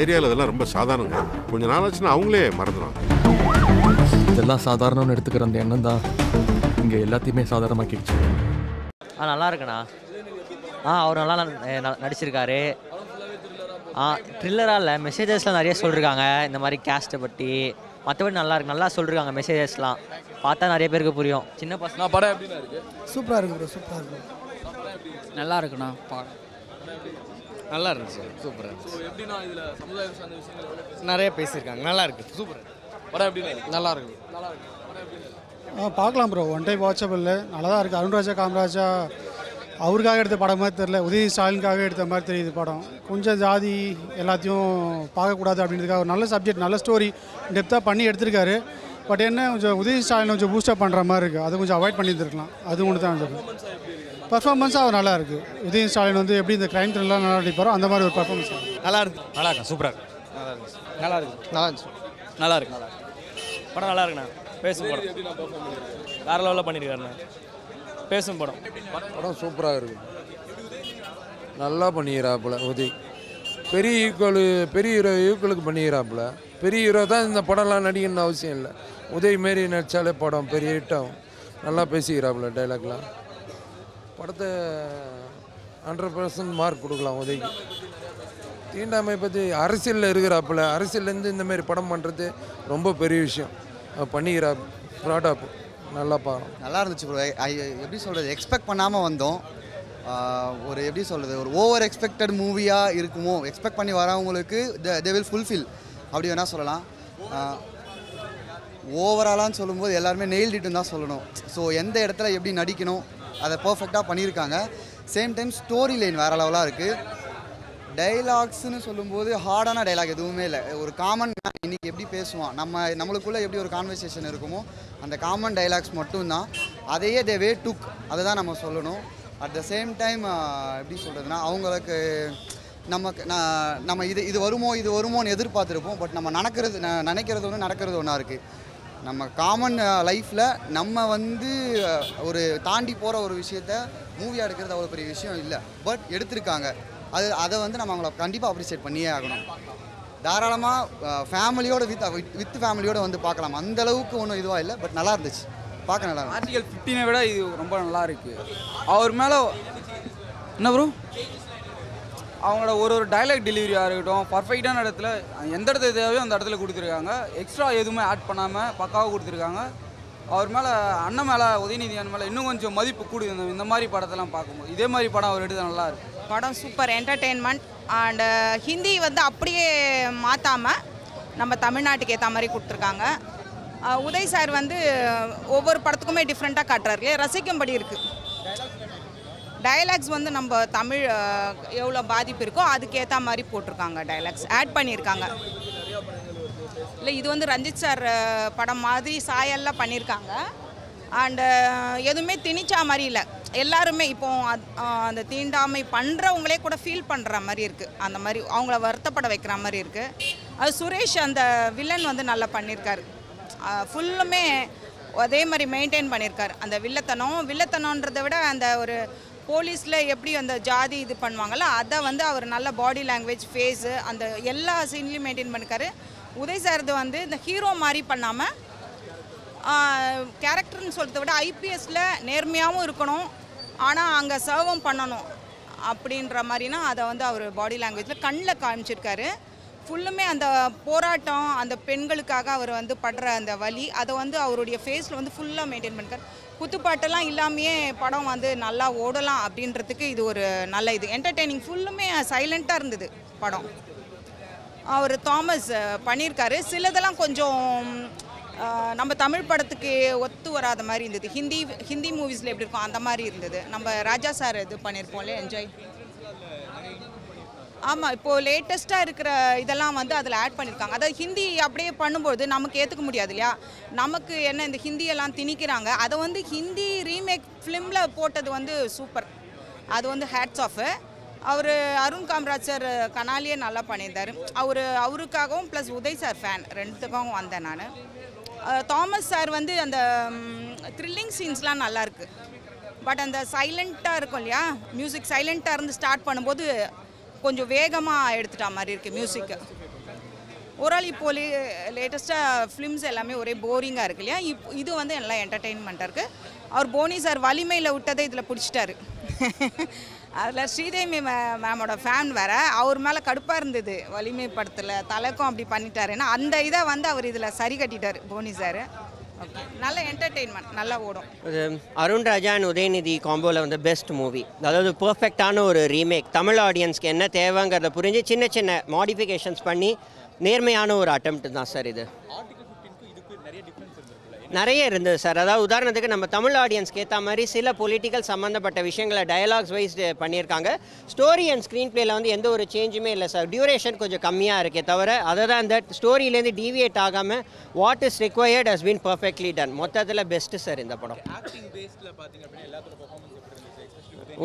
ஏரியாவில் இதெல்லாம் ரொம்ப சாதாரணங்க. கொஞ்ச நாள் ஆச்சுன்னா அவங்களே மறந்துடுவாங்க இதெல்லாம் சாதாரணம்னு எடுத்துக்கிற அந்த எண்ணம் தான் இங்கே எல்லாத்தையுமே சாதாரணமாக்கிடுச்சு. ஆ நல்லா இருக்குண்ணா. ஆ அவர் நல்லா நடிச்சிருக்காரு. ஆ த்ரில்லராக இல்லை மெசேஜஸ்லாம் நிறைய சொல்லியிருக்காங்க இந்த மாதிரி கேஸ்ட்டை பற்றி மற்றபடி நல்லா இருக்கு நல்லா சொல்லியிருக்காங்க மெசேஜஸ்லாம் பார்த்தா நிறைய பேருக்கு புரியும். சின்ன பசங்க படம் சூப்பராக இருக்கு? ப்ரோ சூப்பராக இருக்கு. நல்லா இருக்குண்ணா பா நல்லா இருந்துச்சு. சூப்பராக இருந்துச்சு எப்படின்னா இதுல சமுதாயம் சார்ந்த விஷயங்கள் நிறைய பேசியிருக்காங்க. நல்லா இருக்கு. சூப்பர் படம் இருக்கு நல்லா இருக்கு ஆ பார்க்கலாம் ப்ரோ ஒன் டைம் வாட்சபிள் நல்லா தான் இருக்குது அருண்ராஜா காமராஜா அவருக்காக எடுத்த படம் மாதிரி தெரில உதய ஸ்டாலினுக்காக எடுத்த மாதிரி தெரியுது படம். கொஞ்சம் ஜாதி எல்லாத்தையும் பார்க்கக்கூடாது அப்படின்றதுக்காக ஒரு நல்ல சப்ஜெக்ட் நல்ல ஸ்டோரி டெப்த்தாக பண்ணி எடுத்திருக்காரு. பட் என்ன கொஞ்சம் உதய ஸ்டாலின் கொஞ்சம் பூஸ்டப் பண்ணுற மாதிரி இருக்குது அது கொஞ்சம் அவாய்ட் பண்ணியிருந்துருக்கலாம். அது ஒன்று தான் கொஞ்சம் பர்ஃபார்மன்ஸாக அவர் நல்லா இருக்குது உதய ஸ்டாலின் வந்து எப்படி இந்த க்ரைம் த்ரில்லாம் நல்லா நடிப்பாரோ அந்த மாதிரி ஒரு பர்ஃபார்மன்ஸ் நல்லா இருக்கு. நல்லா இருக்கு? சூப்பராக இருக்கு. நல்லா இருந்துச்சு நல்லா இருக்கு. நல்லா இருந்துச்சு. நல்லா இருக்கு. படம் நல்லா இருக்குண்ணா. பேசும் படம். வேற லெவலில் பண்ணியிருக்காருண்ணா பேசும் படம். படம் சூப்பராக இருக்கு. நல்லா பண்ணிக்கிறாப்புல உதய் பெரிய ஈக்குவல் பெரிய ஈக்குவலுக்கு பண்ணிக்கிறாப்புல. பெரிய ஹீரோ தான் இந்த படம்லாம் நடிக்கணும்னு அவசியம் இல்லை. உதய் மாரி நடித்தாலே படம் பெரிய ஹிட் நல்லா பேசிக்கிறாப்புல டைலாக்லாம் படத்தை ஹண்ட்ரட் பர்சன்ட் மார்க் கொடுக்கலாம் உதய்க்கு. தீண்டாமை பற்றி அரசியலில் இருக்கிறாப்புல அரசியல்லேருந்து இந்தமாரி படம் பண்ணுறது ரொம்ப பெரிய விஷயம். பண்ணிக்கிறா ப்ராடப் நல்லா பாருங்க நல்லா இருந்துச்சு ப்ரோ எப்படி சொல்கிறது எக்ஸ்பெக்ட் பண்ணாமல் வந்தோம். ஒரு எப்படி சொல்கிறது ஒரு ஓவர் எக்ஸ்பெக்டட் மூவியாக இருக்குமோ? எக்ஸ்பெக்ட் பண்ணி வரவங்களுக்கு தே வில் ஃபுல்ஃபில் அப்படி வேணால் சொல்லலாம். ஓவராலான்னு சொல்லும்போது எல்லாருமே நெயில்டிட்டுன்னு தான் சொல்லணும். ஸோ எந்த இடத்துல எப்படி நடிக்கணும் அதை பர்ஃபெக்டாக பண்ணியிருக்காங்க. சேம் டைம் ஸ்டோரி லைன் வேறு லெவலாக இருக்குது டைலாக்ஸ்னு சொல்லும்போது ஹார்டான டைலாக் எதுவுமே இல்லை. ஒரு காமன் இன்றைக்கி எப்படி பேசுவான் நம்ம நம்மளுக்குள்ளே எப்படி ஒரு கான்வர்சேஷன் இருக்குமோ அந்த காமன் டைலாக்ஸ் மட்டும்தான். அதையே தே வே டுக் அதை தான் நம்ம சொல்லணும். அட் த சேம் டைம் எப்படி சொல்கிறதுனா அவங்களுக்கு நமக்கு நான் நம்ம இது இது வருமோ இது வருமோன்னு எதிர்பார்த்துருப்போம். பட் நம்ம நடக்கிறது நினைக்கிறது ஒன்று நடக்கிறது ஒன்றா இருக்குது நம்ம காமன் லைஃப்பில் நம்ம வந்து ஒரு தாண்டி போகிற ஒரு விஷயத்த மூவியாக எடுக்கிறது அவ்வளோ பெரிய விஷயம் இல்லை. பட் எடுத்திருக்காங்க. அது அதை வந்து நம்ம அவங்கள கண்டிப்பாக அப்ரிஷியேட் பண்ணியே ஆகணும். தாராளமாக ஃபேமிலியோட வித் வித் ஃபேமிலியோட வந்து பார்க்கலாம். அந்த அளவுக்கு ஒன்றும் இதுவாக இல்லை பட் நல்லா இருந்துச்சு. பார்க்க நல்லா இருந்துச்சு. ஆர்டிகல் ஃபிஃப்டீனை விட இது ரொம்ப நல்லா இருக்குது அவர் மேலே என்ன ப்ரோ அவங்களோட ஒரு ஒரு டைலாக் டெலிவரியாக இருக்கட்டும் பர்ஃபெக்டான இடத்துல எந்த இடத்துல தேவையோ அந்த இடத்துல கொடுத்துருக்காங்க. எக்ஸ்ட்ரா எதுவுமே ஆட் பண்ணாமல் பக்காவாக கொடுத்துருக்காங்க. அவர் மேலே அண்ணன் மேலே உதயநிதி அண்ணன் மேலே இன்னும் கொஞ்சம் மதிப்பு கூடி இந்த மாதிரி படத்தெல்லாம் பார்க்கும்போது. இதே மாதிரி படம் அவர் எடுத்து நல்லா இருக்கு படம் சூப்பர் என்டர்டெயின்மெண்ட் அண்டு ஹிந்தி வந்து அப்படியே மாற்றாமல் நம்ம தமிழ்நாட்டுக்கு ஏற்ற மாதிரி கொடுத்துருக்காங்க. உதய் சார் வந்து ஒவ்வொரு படத்துக்குமே டிஃப்ரெண்ட்டாக காட்டுறாரு ரசிக்கும்படி இருக்குது டயலாக்ஸ் வந்து நம்ம தமிழ் எவ்வளோ பாதிப்பு இருக்கோ அதுக்கேற்ற மாதிரி போட்டிருக்காங்க டயலாக்ஸ் ஆட் பண்ணியிருக்காங்க. இல்லை இது வந்து ரஞ்சித் சார் படம் மாதிரி சாயெல்லாம் பண்ணியிருக்காங்க. அண்டு எதுவுமே திணிச்சா மாதிரி இல்லை. எல்லாருமே இப்போ அந்த தீண்டாமை பண்ணுறவங்களே கூட ஃபீல் பண்ணுற மாதிரி இருக்குது அந்த மாதிரி அவங்கள வருத்தப்பட வைக்கிற மாதிரி இருக்குது அது சுரேஷ் அந்த வில்லன் வந்து நல்லா பண்ணியிருக்காரு. ஃபுல்லுமே அதே மாதிரி மெயின்டைன் பண்ணியிருக்காரு. அந்த வில்லத்தனம் வில்லத்தனன்றதை விட அந்த ஒரு போலீஸில் எப்படி அந்த ஜாதி இது பண்ணுவாங்களோ அதை வந்து அவர் நல்ல பாடி லாங்குவேஜ் ஃபேஸு அந்த எல்லா சீன்லையும் மெயின்டைன் பண்ணிக்காரு உதய் சாரது வந்து இந்த ஹீரோ மாதிரி பண்ணாமல் கேரக்டர்னு சொல்கிறத விட ஐபிஎஸ்சில் நேர்மையாகவும் இருக்கணும் ஆனால் அங்கே சர்வம் பண்ணணும் அப்படின்ற மாதிரினா அதை வந்து அவர் பாடி லாங்குவேஜில் கண்ணில் காமிச்சிருக்காரு. ஃபுல்லுமே அந்த போராட்டம் அந்த பெண்களுக்காக அவர் வந்து படுற அந்த வழி அதை வந்து அவருடைய ஃபேஸில் வந்து ஃபுல்லாக மெயின்டைன் பண்ணிருக்காரு குத்துப்பாட்டெல்லாம் இல்லாமையே படம் வந்து நல்லா ஓடலாம் அப்படின்றதுக்கு இது ஒரு நல்ல இது. என்டர்டெய்னிங் ஃபுல்லுமே சைலண்ட்டாக இருந்தது படம். அவர் தாமஸ் பண்ணியிருக்காரு. சிலதெல்லாம் கொஞ்சம் நம்ம தமிழ் படத்துக்கு ஒத்து வராத மாதிரி இருந்தது. ஹிந்தி ஹிந்தி மூவிஸில் எப்படி இருக்கும் அந்த மாதிரி இருந்தது. நம்ம ராஜா சார் இது பண்ணியிருப்போம்ல என்ஜாய் ஆமாம் இப்போது லேட்டஸ்ட்டாக இருக்கிற இதெல்லாம் வந்து அதில் ஆட் பண்ணியிருக்காங்க அதாவது ஹிந்தி அப்படியே பண்ணும்போது நமக்கு ஏற்றுக்க முடியாது இல்லையா? நமக்கு என்ன இந்த ஹிந்தியெல்லாம் திணிக்கிறாங்க. அதை வந்து ஹிந்தி ரீமேக் ஃபிலிமில் போட்டது வந்து சூப்பர் அது வந்து ஹேட்ஸ் ஆஃபு அவர் அருண் காமராஜ் சார் கனாலியே நல்லா பண்ணியிருந்தார். அவர் அவருக்காகவும் ப்ளஸ் உதய் சார் ஃபேன் ரெண்டுத்துக்காகவும் வந்தேன் நான். தாமஸ் சார் வந்து அந்த த்ரில்லிங் சீன்ஸ்லாம் நல்லாயிருக்கு பட் அந்த சைலண்ட்டாக இருக்கும் இல்லையா? மியூசிக் சைலண்ட்டாக இருந்து ஸ்டார்ட் பண்ணும்போது கொஞ்சம் வேகமாக எடுத்துட்டா மாதிரி இருக்குது மியூசிக்கு ஓவரால் இப்போ லேட்டஸ்ட்டாக ஃபிலிம்ஸ் எல்லாமே ஒரே போரிங்காக இருக்கு இல்லையா? இப் இது வந்து எல்லாம் என்டர்டெயின்மெண்ட்டாக இருக்குது அவர் போனி சார் வலிமையில் விட்டதை இதில் பிடிச்சிட்டாரு. அதில் ஸ்ரீதேவி மே மேமோட ஃபேன் வேற. அவர் மேலே கடுப்பாக இருந்தது வலிமை படத்தில். தலைக்கும் அப்படி பண்ணிட்டாருன்னா அந்த இதை வந்து அவர் இதில் சரி கட்டிட்டார் போனி சார். ஓகே. நல்ல என்டர்டெயின்மெண்ட் நல்லா ஓடும். அருண் ராஜா அண்ட் உதயநிதி காம்போவில் வந்து பெஸ்ட் மூவி அதாவது பெர்ஃபெக்டான ஒரு ரீமேக் தமிழ் ஆடியன்ஸ்க்கு என்ன தேவைங்கிறத புரிஞ்சு சின்ன சின்ன மாடிஃபிகேஷன்ஸ் பண்ணி நேர்மையான ஒரு அட்டம்ப்ட் தான் சார் இது. நிறைய இருந்தது சார். அதாவது உதாரணத்துக்கு நம்ம தமிழ் ஆடியன்ஸ்க்கு ஏற்ற மாதிரி சில பொலிட்டிக்கல் சம்மந்தப்பட்ட விஷயங்களை டயலாக்ஸ் வைஸ் பண்ணியிருக்காங்க. ஸ்டோரி அண்ட் ஸ்க்ரீன் பிளேல வந்து எந்த ஒரு சேஞ்சுமே இல்லை சார். டியூரேஷன் கொஞ்சம் கம்மியாக இருக்கே தவிர அதை தான் அந்த ஸ்டோரியிலேருந்து டீவியேட் ஆகாமல் what is required has been perfectly done மொத்தத்தில் பெஸ்ட்டு சார் இந்த படம்.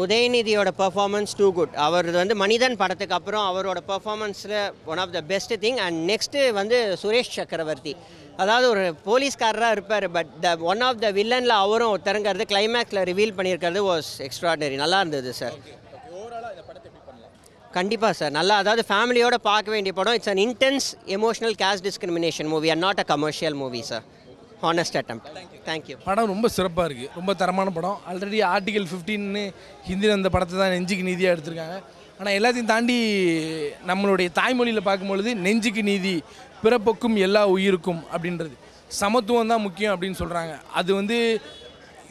உதயநிதியோட பெர்ஃபார்மன்ஸ் டூ குட் அவர் வந்து மனிதன் படத்துக்கு அப்புறம் அவரோட பெர்ஃபார்மன்ஸில் one of the best thing and next வந்து சுரேஷ் சக்கரவர்த்தி. அதாவது ஒரு போலீஸ்காரராக இருப்பார் but the one of the வில்லனில் அவரும் ஒருத்தருங்கிறது கிளைமேக்ஸில் ரிவீல் பண்ணியிருக்கிறது வாஸ் எக்ஸ்ட்ராடனரி நல்லா இருந்தது சார் கண்டிப்பாக சார் நல்லா அதாவது ஃபேமிலியோட பார்க்க வேண்டிய படம். It's an intense emotional caste discrimination movie and not a commercial movie sir honest attempt thank you படம் ரொம்ப சிறப்பாக இருக்குது ரொம்ப தரமான படம். ஆல்ரெடி ஆர்டிகல் ஃபிஃப்டீன்னு ஹிந்தியில் அந்த படத்தை தான் நெஞ்சுக்கு நீதியாக எடுத்திருக்காங்க. ஆனால் எல்லாத்தையும் தாண்டி நம்மளுடைய தாய்மொழியில் பார்க்கும்பொழுது நெஞ்சுக்கு நீதி பிறப்புக்கும் எல்லா உயிருக்கும் அப்படின்றது. சமத்துவம் தான் முக்கியம் அப்படின்னு சொல்கிறாங்க அது வந்து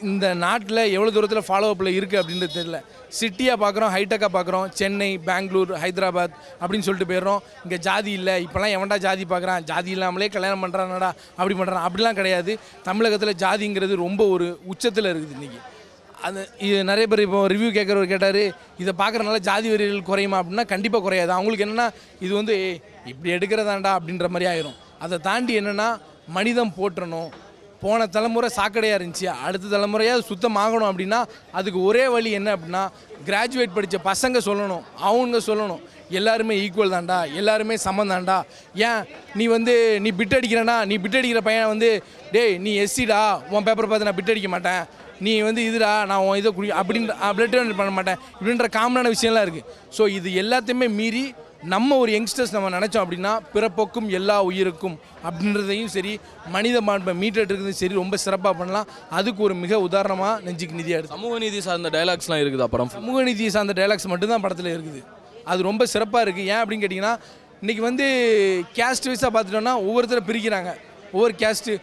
இந்த நாட்டில் எவ்வளோ தூரத்தில் ஃபாலோ அப்பில் இருக்குது அப்படின்றது தெரியல. சிட்டியாக பார்க்குறோம் ஹைடெக்காக பார்க்குறோம் சென்னை பெங்களூர் ஹைதராபாத் அப்படின்னு சொல்லிட்டு போயிடுறோம். இங்கே ஜாதி இல்லை இப்போலாம் எவன்டா ஜாதி பார்க்குறான் ஜாதி இல்லாமலே கல்யாணம் பண்ணுறானடா அப்படி பண்ணுறான் அப்படிலாம் கிடையாது. தமிழகத்தில் ஜாதிங்கிறது ரொம்ப ஒரு உச்சத்தில் இருக்குது இன்றைக்கி அது இது நிறைய பேர் இப்போ ரிவ்யூ கேட்குறவர் கேட்டார் இதை பார்க்குறனால ஜாதி வரிகள் குறையுமா? அப்படின்னா கண்டிப்பாக குறையாது. அவங்களுக்கு என்னென்னா இது வந்து இப்படி எடுக்கிறதாண்டா? அப்படின்ற மாதிரி ஆயிரும். அதை தாண்டி என்னென்னா மனிதம் போற்றணும். போன தலைமுறை சாக்கடையாக இருந்துச்சு. அடுத்த தலைமுறையாக சுத்தமாகணும் அப்படின்னா அதுக்கு ஒரே வழி என்ன அப்படின்னா கிராஜுவேட் படித்த பசங்க சொல்லணும். அவங்க சொல்லணும். எல்லாருமே ஈக்குவல் தான்டா. எல்லாருமே சமம் தான்டா. ஏன்? நீ வந்து நீ பிட் அடிக்கிறனா நீ பிட் அடிக்கிற பையன் வந்து டேய் நீ எஸ்சிடா உன் பேப்பரை பார்த்து நான் பிட் அடிக்க மாட்டேன். நீ வந்து இதுடா நான் உன் இதை குடி அப்படின்ற பிளட் பண்ண மாட்டேன். இப்படின்ற காமனான விஷயம்லாம் இருக்குது ஸோ இது எல்லாத்தையுமே மீறி நம்ம ஒரு யங்ஸ்டர்ஸ் நம்ம நினச்சோம் அப்படின்னா பிறப்போக்கும் எல்லா உயிருக்கும் அப்படின்றதையும் சரி மனித மாண்பை மீட்டெடுக்கிறதையும் சரி ரொம்ப சிறப்பாக பண்ணலாம். அதுக்கு ஒரு மிக உதாரணமாக நெஞ்சுக்கு நிதியாக எடுத்து சமூக நீதி சார்ந்த டைலாக்ஸ்லாம் இருக்குது அப்புறம் சமூக நீதியை சார்ந்த டைலாக்ஸ் மட்டும்தான் படத்தில் இருக்குது. அது ரொம்ப சிறப்பாக இருக்குது ஏன் அப்படின்னு கேட்டிங்கன்னா இன்றைக்கி வந்து கேஸ்ட் வைஸாக பார்த்துட்டோம்னா ஒவ்வொருத்தரை பிரிக்கிறாங்க. ஒவ்வொரு caste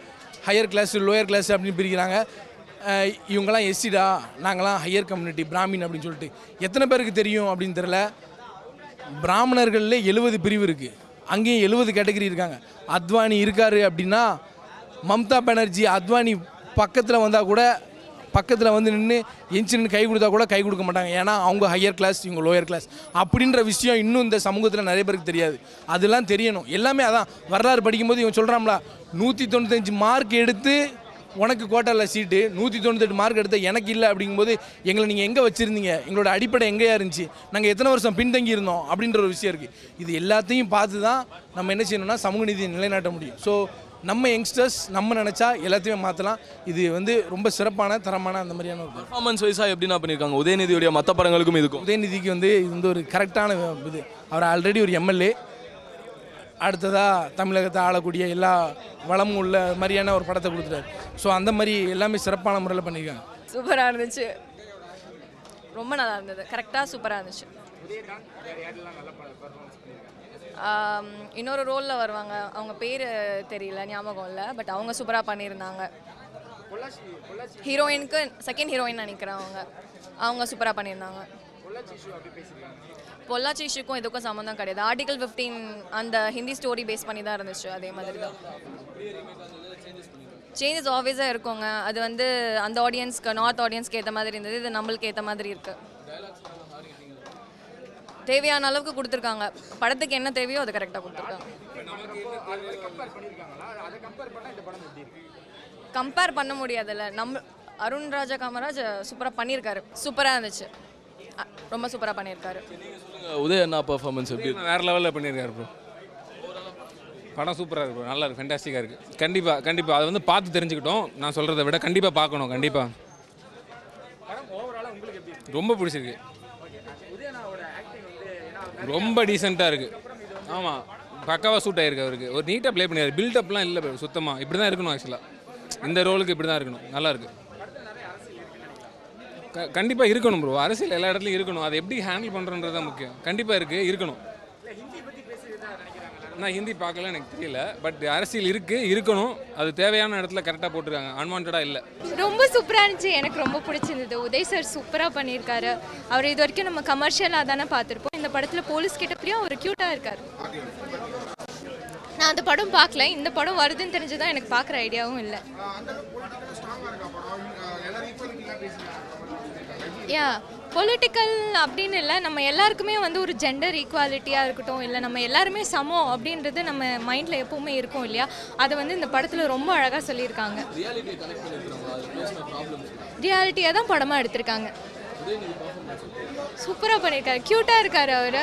higher class lower class அப்படின்னு பிரிக்கிறாங்க. இவங்கெல்லாம் எஸ்சிடா நாங்களாம் ஹையர் கம்யூனிட்டி பிராமின் அப்படின்னு சொல்லிட்டு. எத்தனை பேருக்கு தெரியும் அப்படின்னு தெரில பிராமணர்களில் எழுபது பிரிவு இருக்குது அங்கேயும் எழுபது கேட்டகரி இருக்காங்க. அத்வானி இருக்கார் அப்படின்னா மம்தா பானர்ஜி அத்வானி பக்கத்தில் வந்தால் கூட பக்கத்தில் வந்து நின்று எஞ்சி நின்று கை கொடுத்தா கூட கை கொடுக்க மாட்டாங்க. ஏன்னா அவங்க ஹையர் கிளாஸ் இவங்க லோயர் கிளாஸ் அப்படின்ற விஷயம் இன்னும் இந்த சமூகத்தில் நிறைய பேருக்கு தெரியாது. அதெல்லாம் தெரியணும். எல்லாமே அதான் வரலாறு படிக்கும்போது இவன் சொல்கிறாங்களா நூற்றி தொண்ணூத்தஞ்சு மார்க் எடுத்து உனக்கு கோட்டாவில் சீட்டு நூற்றி தொண்ணூத்தெட்டு மார்க் எடுத்த எனக்கு இல்லை அப்படிங்கும்போது எங்களை நீங்கள் எங்கே வச்சுருந்தீங்க? எங்களோட அடிப்படை எங்கேயா இருந்துச்சு? நாங்கள் எத்தனை வருஷம் பின்தங்கி இருந்தோம் அப்படின்ற ஒரு விஷயம் இருக்குது இது எல்லாத்தையும் பார்த்து தான் நம்ம என்ன செய்யணும்னா சமூக நீதியை நிலைநாட்ட முடியும். ஸோ நம்ம யங்ஸ்டர்ஸ் நம்ம நினச்சா எல்லாத்தையுமே மாற்றலாம் இது வந்து ரொம்ப சிறப்பான தரமான அந்த மாதிரியான ஒரு பர்ஃபார்மன்ஸ் வைஸாக எப்படின்னா பண்ணியிருக்காங்க? உதயநிதியுடைய மற்ற படங்களுக்கும் இதுக்கும். உதயநிதிக்கு வந்து இது வந்து ஒரு கரெக்டான இது. அவர் ஆல்ரெடி ஒரு எம்எல்ஏ அடுத்ததாக தமிழகத்தை ஆளக்கூடிய எல்லா வளமும் உள்ள மாதிரியான ஒரு படத்தை கொடுத்துட்டாரு. ஸோ அந்த மாதிரி எல்லாமே சிறப்பான முறையில் பண்ணியிருக்காங்க. சூப்பராக இருந்துச்சு. ரொம்ப நல்லா இருந்தது. கரெக்டாக சூப்பராக இருந்துச்சு. இன்னொரு ரோலில் வருவாங்க. அவங்க பேர் தெரியல ஞாபகம் இல்லை பட் அவங்க சூப்பராக பண்ணியிருந்தாங்க. ஹீரோயினுக்கு செகண்ட் ஹீரோயின் நினைக்கிறேன் அவங்க. அவங்க சூப்பராக பண்ணியிருந்தாங்க. பொள்ளாச்சி இஷ்யூக்கும் இதுக்கும் சம்மந்தம் கிடையாது ஆர்டிகல் 15 அந்த ஹிந்தி ஸ்டோரி பேஸ் பண்ணி தான் இருந்துச்சு அதே மாதிரி தான் சேஞ்சஸ் ஆஃபீஸாக இருக்குங்க. அது வந்து அந்த ஆடியன்ஸ்க்கு நார்த் ஆடியன்ஸ்க்கு ஏற்ற மாதிரி இருந்தது. இது நம்மளுக்கு ஏற்ற மாதிரி இருக்கு. தேவையான அளவுக்கு கொடுத்துருக்காங்க. படத்துக்கு என்ன தேவையோ அது கரெக்டாக கொடுத்துருக்காங்க. கம்பேர் பண்ண முடியாதுல்ல. நம்ம அருண் ராஜா காமராஜ் சூப்பராக பண்ணியிருக்காரு சூப்பராக இருந்துச்சு. ரொம்ப சூப்பராக பண்ணியிருக்காரு. உதய அண்ணா பர்ஃபார்மன்ஸ் எப்படி? வேறு லெவலில் பண்ணியிருக்காரு ப்ரோ படம் சூப்பராக இருக்கு bro. நல்லா இருக்கு ஃபென்டாஸ்டிக்காக இருக்குது கண்டிப்பாக கண்டிப்பாக அதை வந்து பார்த்து தெரிஞ்சுக்கிட்டோம். நான் சொல்கிறத விட கண்டிப்பாக பார்க்கணும் கண்டிப்பாக ரொம்ப பிடிச்சிருக்கு. ரொம்ப டீசெண்டாக இருக்குது ஆமாம் பக்காவாக சூட் ஆயிருக்கு அவருக்கு. ஒரு நீட்டாக ப்ளே பண்ணியாரு. பில்டப்லாம் இல்லை சுத்தமாக இப்படி தான் இருக்கணும் ஆக்சுவலாக இந்த ரோலுக்கு இப்படி தான் இருக்கணும். நல்லா இருக்கு. க கண்டிப்பாக இருக்கணும் ப்ரோ அரசியல் எல்லா இடத்துலையும் இருக்கணும். அதை எப்படி ஹேண்டில் பண்ணுறன்றது தான் முக்கியம். கண்டிப்பாக இருக்குது இருக்கணும். நான் ஹிந்தி பார்க்கல எனக்கு தெரியல. பட் அரசியல் இருக்குது இருக்கணும். அது தேவையான இடத்துல கரெக்டாக போட்டிருக்காங்க. அன்வான்டாக இல்லை. ரொம்ப சூப்பராக இருந்துச்சு. எனக்கு ரொம்ப பிடிச்சிருந்தது. உதய் சார் சூப்பராக பண்ணியிருக்காரு. அவர் இது வரைக்கும் நம்ம கமர்ஷியலாக தானே பார்த்துருப்போம் இந்த படத்தில் போலீஸ் கிட்டப்படியும் அவர் க்யூட்டாக இருக்கார். நான் அந்த படம் பார்க்கல. இந்த படம் வருதுன்னு தெரிஞ்சுதான் எனக்கு பார்க்குற ஐடியாவும் இல்லை. யா பொலிட்டிக்கல் அப்படின்னு இல்லை நம்ம எல்லாருக்குமே வந்து ஒரு ஜெண்டர் ஈக்குவாலிட்டியாக இருக்கட்டும் இல்லை நம்ம எல்லாருமே சமம் அப்படின்றது நம்ம மைண்டில் எப்பவுமே இருக்கும் இல்லையா? அதை வந்து இந்த படத்தில் ரொம்ப அழகாக சொல்லியிருக்காங்க. ரியாலிட்டியாக தான் படமாக எடுத்திருக்காங்க. சூப்பராக பண்ணியிருக்காரு க்யூட்டாக இருக்கார் அவர்.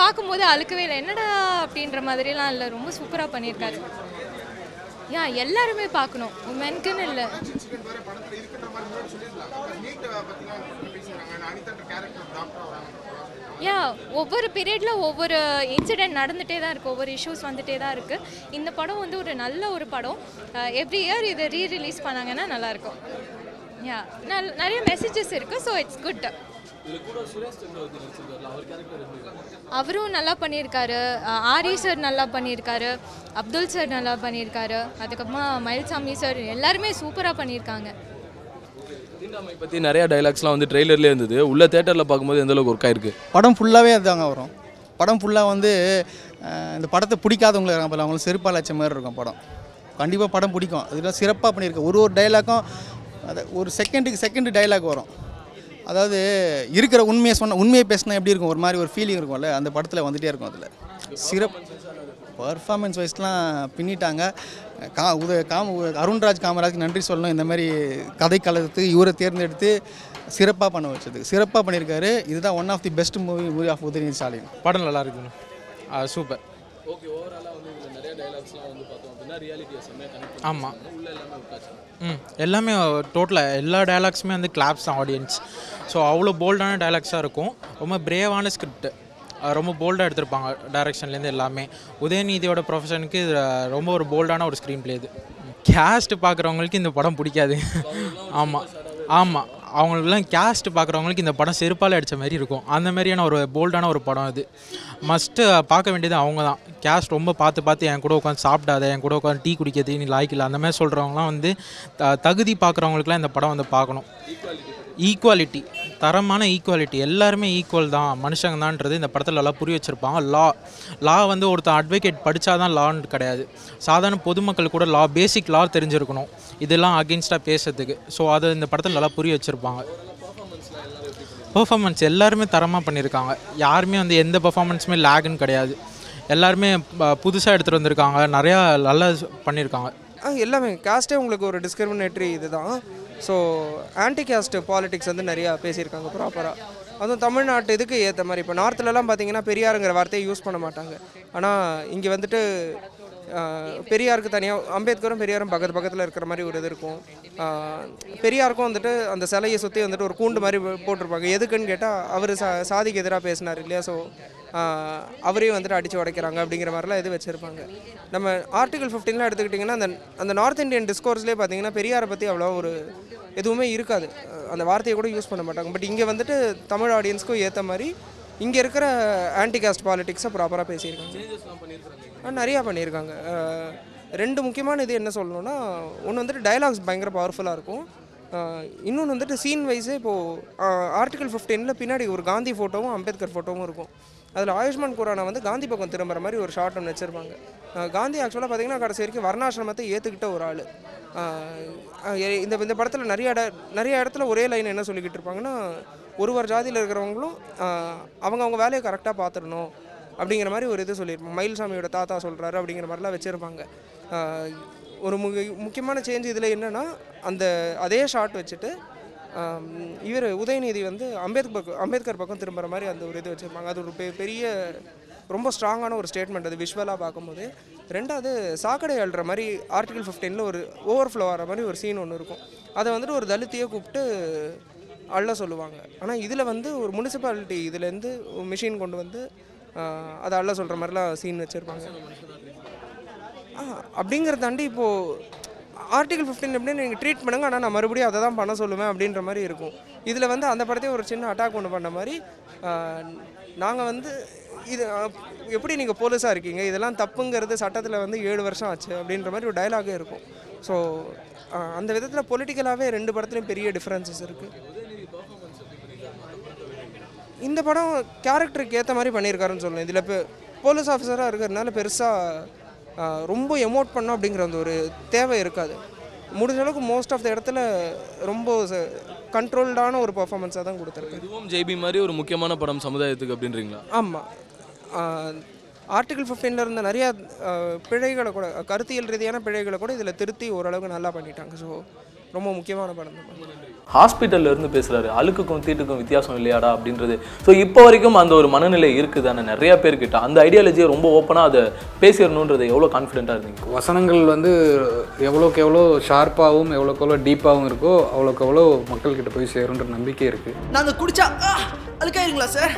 பார்க்கும்போது அழுக்கவே இல்லை. என்னடா அப்படின்ற மாதிரிலாம் இல்லை. ரொம்ப சூப்பராக பண்ணியிருக்காரு யா எல்லாருமே பார்க்கணும். உமனுக்குன்னு இல்லை. யா ஒவ்வொரு பீரியடில் ஒவ்வொரு இன்சிடென்ட் நடந்துகிட்டே தான் இருக்குது ஒவ்வொரு இஷ்யூஸ் வந்துட்டே தான் இருக்குது இந்த படம் வந்து ஒரு நல்ல ஒரு படம். எவ்ரி இயர் இதை ரீ ரிலீஸ் பண்ணாங்கன்னா நல்லாயிருக்கும் யா நல் நிறைய மெசேஜஸ் இருக்குது ஸோ இட்ஸ் குட் அவரும் நல்லா பண்ணியிருக்காரு. ஆரி சார் நல்லா பண்ணியிருக்காரு. அப்துல் சார் நல்லா பண்ணியிருக்காரு. அதுக்கப்புறமா மயில்சாமி சார் எல்லாருமே சூப்பராக பண்ணியிருக்காங்க. தீண்டாமை பற்றி நிறைய டைலாக்ஸ்லாம் வந்து ட்ரெய்லர்லேயே இருந்தது. உள்ள தேட்டரில் பார்க்கும்போது எந்த அளவுக்கு ஒர்க் ஆயிருக்கு? படம் ஃபுல்லாகவே அதுதாங்க வரும். படம் ஃபுல்லாக வந்து இந்த படத்தை பிடிக்காதவங்க இருக்காங்க அவங்களுக்கு செருப்பால் அச்ச மாதிரி இருக்கும் படம். கண்டிப்பாக படம் பிடிக்கும். அதெல்லாம் சிறப்பாக பண்ணியிருக்கு ஒரு ஒரு டைலாக்கும் அது ஒரு செகண்டுக்கு செகண்டு டைலாக் வரும். அதாவது இருக்கிற உண்மையை சொன்ன உண்மையை பேசினா எப்படி இருக்கும்? ஒரு மாதிரி ஒரு ஃபீலிங் இருக்கும்ல அந்த படத்தில் வந்துகிட்டே இருக்கும் அதில். சிறப்பு பர்ஃபார்மன்ஸ் வைஸ்லாம் பின்னிட்டாங்க. கா உத காம அருண்ராஜ் காமராஜுக்கு நன்றி சொல்லணும். இந்த மாதிரி கதை கலத்து இவரை தேர்ந்தெடுத்து சிறப்பாக பண்ண வச்சது. சிறப்பாக பண்ணியிருக்காரு. இதுதான் one of the best movie movie of Udhayanidhi Stalin. படம் நல்லா இருக்குண்ணா சூப்பர் ஓகே ஓவராலாக வந்து இதில் நிறைய டைலாக்ஸ்லாம் வந்து பார்த்தோம் அப்படின்னா ரியாலிட்டியை செம்மையாக கனெக்ட் ஆமா. உள்ள எல்லாமே உட்காச்சு ம் எல்லாமே டோட்டலாக எல்லா டைலாக்ஸுமே வந்து கிளாப்ஸ் தான் ஆடியன்ஸ் ஸோ அவ்வளோ போல்டான டைலாக்ஸாக இருக்கும். ரொம்ப பிரேவான ஸ்கிரிப்ட் ரொம்ப போல்டாக எடுத்திருப்பாங்க டைரக்ஷன்லேருந்து எல்லாமே. உதயநிதியோட ப்ரொஃபஷனுக்கு இது ரொம்ப ஒரு போல்டான ஒரு ஸ்க்ரீன் ப்ளே இது கேஸ்ட் பார்க்குறவங்களுக்கு இந்த படம் பிடிக்காது. ஆமாம் ஆமாம் அவங்களுக்குலாம் கேஸ்ட் பார்க்குறவங்களுக்கு இந்த படம் செருப்பால் அடித்த மாதிரி இருக்கும். அந்த மாதிரியான ஒரு போல்டான ஒரு படம் இது மஸ்ட்டு பார்க்க வேண்டியது அவங்க தான். கேஸ்ட் ரொம்ப பார்த்து பார்த்து என் கூட உட்காந்து சாப்பிடாத என் கூட உட்காந்து டீ குடிக்கிறது நீ லாய்க்கில்ல அந்த மாதிரி சொல்கிறவங்களாம் வந்து த- தகுதி பார்க்குறவங்களுக்குலாம் இந்த படம் வந்து பார்க்கணும். ஈக்குவாலிட்டி தரமான ஈக்குவாலிட்டி எல்லாருமே ஈக்குவல் தான் மனுஷங்க தான்ன்றது இந்த படத்தில் எல்லாம் புரிய வச்சுருப்பாங்க. லா லா வந்து ஒருத்தன் அட்வொகேட் படித்தாதான் லான்னு கிடையாது. சாதாரண பொதுமக்கள் கூட லா பேசிக் லா தெரிஞ்சிருக்கணும். இதெல்லாம் அகென்ஸ்டாக பேசுறதுக்கு. ஸோ அதை இந்த படத்தில் நல்லா புரிய வச்சுருப்பாங்க. பர்ஃபாமன்ஸ் எல்லாருமே தரமாக பண்ணியிருக்காங்க யாருமே வந்து எந்த பர்ஃபாமன்ஸுமே லேகுன்னு கிடையாது. எல்லாருமே புதுசாக எடுத்துகிட்டு வந்திருக்காங்க. நிறையா நல்லா பண்ணியிருக்காங்க ஆ எல்லாமே. காஸ்ட்டே உங்களுக்கு ஒரு டிஸ்கிரிமினேட்ரி இதுதான். ஸோ ஆன்டி காஸ்ட் பாலிடிக்ஸ் வந்து நிறையா பேசியிருக்காங்க ப்ராப்பராக அதுவும் தமிழ்நாட்டு இதுக்கு ஏற்ற மாதிரி. இப்போ நார்த்துலலாம் பார்த்தீங்கன்னா பெரியாருங்கிற வார்த்தையை யூஸ் பண்ண மாட்டாங்க. ஆனால் இங்கே வந்துட்டு பெரியாருக்கு தனியாக அம்பேத்கரும் பெரியாரும் பக்கத்து பக்கத்தில் இருக்கிற மாதிரி ஒரு இது இருக்கும். பெரியாருக்கும் வந்துட்டு அந்த சிலையை சுற்றி வந்துட்டு ஒரு கூண்டு மாதிரி போ- போட்டிருப்பாங்க. எதுக்குன்னு கேட்டால் அவர் சா சாதிக்கு எதிராக பேசினார் இல்லையா? ஸோ அவரையும் வந்துட்டு அடித்து உடைக்கிறாங்க அப்படிங்கிற மாதிரிலாம் இது வச்சுருப்பாங்க. நம்ம ஆர்டிகல் ஃபிஃப்டீன்லாம் எடுத்துக்கிட்டிங்கன்னா அந்த அந்த நார்த் இந்தியன் டிஸ்கோர்ஸ்லேயே பார்த்தீங்கன்னா பெரியாரை பற்றி அவ்வளோ ஒரு எதுவுமே இருக்காது. அந்த வார்த்தையை கூட யூஸ் பண்ண மாட்டாங்க. பட் இங்கே வந்துட்டு தமிழ் ஆடியன்ஸ்க்கும் ஏற்ற மாதிரி இங்கே இருக்கிற ஆன்டி காஸ்ட் பாலிட்டிக்ஸை ப்ராப்பராக பேசியிருக்காங்க நிறையா பண்ணியிருக்காங்க. ரெண்டு முக்கியமான இது என்ன சொல்லணும்னா ஒன்று வந்துட்டு டயலாக்ஸ் பயங்கர பவர்ஃபுல்லாக இருக்கும். இன்னொன்று வந்துட்டு சீன் வைஸே இப்போது ஆர்டிகல் ஃபிஃப்டீனில் பின்னாடி ஒரு காந்தி ஃபோட்டோவும் அம்பேத்கர் ஃபோட்டோவும் இருக்கும். அதில் ஆயுஷ்மான் குரானா வந்து காந்தி பக்கம் திரும்புற மாதிரி ஒரு ஷார்ட் ஒன்று வச்சுருப்பாங்க. காந்தி ஆக்சுவலாக பார்த்தீங்கன்னா கடைசி வரைக்கும் வர்ணாசிரமத்தை ஏற்றுக்கிட்ட ஒரு ஆள். இந்த இந்த படத்தில் நிறைய இட நிறைய இடத்துல ஒரே லைன் என்ன சொல்லிக்கிட்டு இருப்பாங்கன்னா ஒரு ஒரு ஜாதியில் இருக்கிறவங்களும் அவங்க அவங்க வேலையை கரெக்டாக பார்த்துடணும் அப்படிங்கிற மாதிரி ஒரு இது சொல்லியிருப்பாங்க. மயில்சாமியோட தாத்தா சொல்கிறாரு அப்படிங்கிற மாதிரிலாம் வச்சுருப்பாங்க. ஒரு மு முக்கியமான சேஞ்ச் இதில் என்னென்னா அந்த அதே ஷார்ட் வச்சுட்டு இவர் உதயநிதி வந்து அம்பேத்கர் பக்கம் அம்பேத்கர் பக்கம் திரும்புகிற மாதிரி அந்த ஒரு இது வச்சுருப்பாங்க. அது ஒரு பெரிய ரொம்ப ஸ்ட்ராங்கான ஒரு ஸ்டேட்மெண்ட் அது விஷுவலாக பார்க்கும்போது. ரெண்டாவது சாக்கடை அழுற மாதிரி ஆர்டிகல் ஃபிஃப்டீனில் ஒரு ஓவர்ஃப்ளோ ஆகிற மாதிரி ஒரு சீன் ஒன்று இருக்கும். அதை வந்துட்டு ஒரு தலித்தையே கூப்பிட்டு அள்ள சொல்லுவாங்க. ஆனால் இதில் வந்து ஒரு முனிசிபாலிட்டி இதுலேருந்து மிஷின் கொண்டு வந்து அதை அள்ள சொல்கிற மாதிரிலாம் சீன் வச்சுருப்பாங்க. அப்படிங்கிறதாண்டி அப்படிங்கிறத தாண்டி இப்போது ஆர்டிகல் ஃபிஃப்டீன் எப்படின்னு நீங்கள் ட்ரீட் பண்ணுங்க ஆனால் நான் மறுபடியும் அதை தான் பண்ண சொல்லுவேன் அப்படின்ற மாதிரி இருக்கும். இதில் வந்து அந்த படத்தையும் ஒரு சின்ன அட்டாக் ஒன்று பண்ண மாதிரி நாங்கள் வந்து இது எப்படி நீங்கள் போலீஸாக இருக்கீங்க இதெல்லாம் தப்புங்கிறது சட்டத்தில் வந்து ஏழு வருஷம் ஆச்சு அப்படின்ற மாதிரி ஒரு டைலாகே இருக்கும். ஸோ அந்த விதத்தில் பொலிட்டிக்கலாகவே ரெண்டு படத்துலையும் பெரிய டிஃப்ரென்சஸ் இருக்குது இந்த படம் கேரக்டருக்கு ஏற்ற மாதிரி பண்ணியிருக்காருன்னு சொல்லணும் இதில் இப்போ போலீஸ் ஆஃபீஸராக இருக்கிறதுனால பெருசாக ரொம்ப எமோட் பண்ணோம் அப்படிங்கிற அந்த ஒரு தேவை இருக்காது. முடிஞ்ச அளவுக்கு மோஸ்ட் ஆஃப் த இடத்துல ரொம்ப கண்ட்ரோல்டான ஒரு பர்ஃபார்மன்ஸாக தான் கொடுத்துருக்கு. இதுவும் ஜெய்பி மாதிரி ஒரு முக்கியமான படம் சமுதாயத்துக்கு அப்படின்றீங்களா? ஆமாம் ஆர்டிகல் ஃபிஃப்டீனில் இருந்த நிறையா பிழைகளை கூட கருத்தியல் ரீதியான பிழைகளை கூட இதில் திருத்தி ஓரளவுக்கு நல்லா பண்ணிட்டாங்க. ஸோ ரொம்ப முக்கியமான படம் தான் ஹாஸ்பிட்டல்ல இருந்து பேசுறாரு. அழுக்குக்கும் தீட்டுக்கும் வித்தியாசம் இல்லையாடா அப்படின்றது. ஸோ இப்போ வரைக்கும் அந்த ஒரு மனநிலை இருக்குதானே? நிறைய பேர்கிட்ட அந்த ஐடியாலஜியை ரொம்ப ஓப்பனாக அதை பேசிடணுன்றது எவ்வளோ கான்ஃபிடென்ட்டாக இருந்தீங்க? வசனங்கள் வந்து எவ்வளோக்கு எவ்வளோ ஷார்ப்பாகவும் எவ்வளோக்கு எவ்வளோ டீப்பாகவும் இருக்கோ அவ்வளோக்கு எவ்வளோ மக்கள்கிட்ட போய் சேருன்ற நம்பிக்கை இருக்குது நாங்கள் குடிச்சா அழுக்காயிருங்களா சார்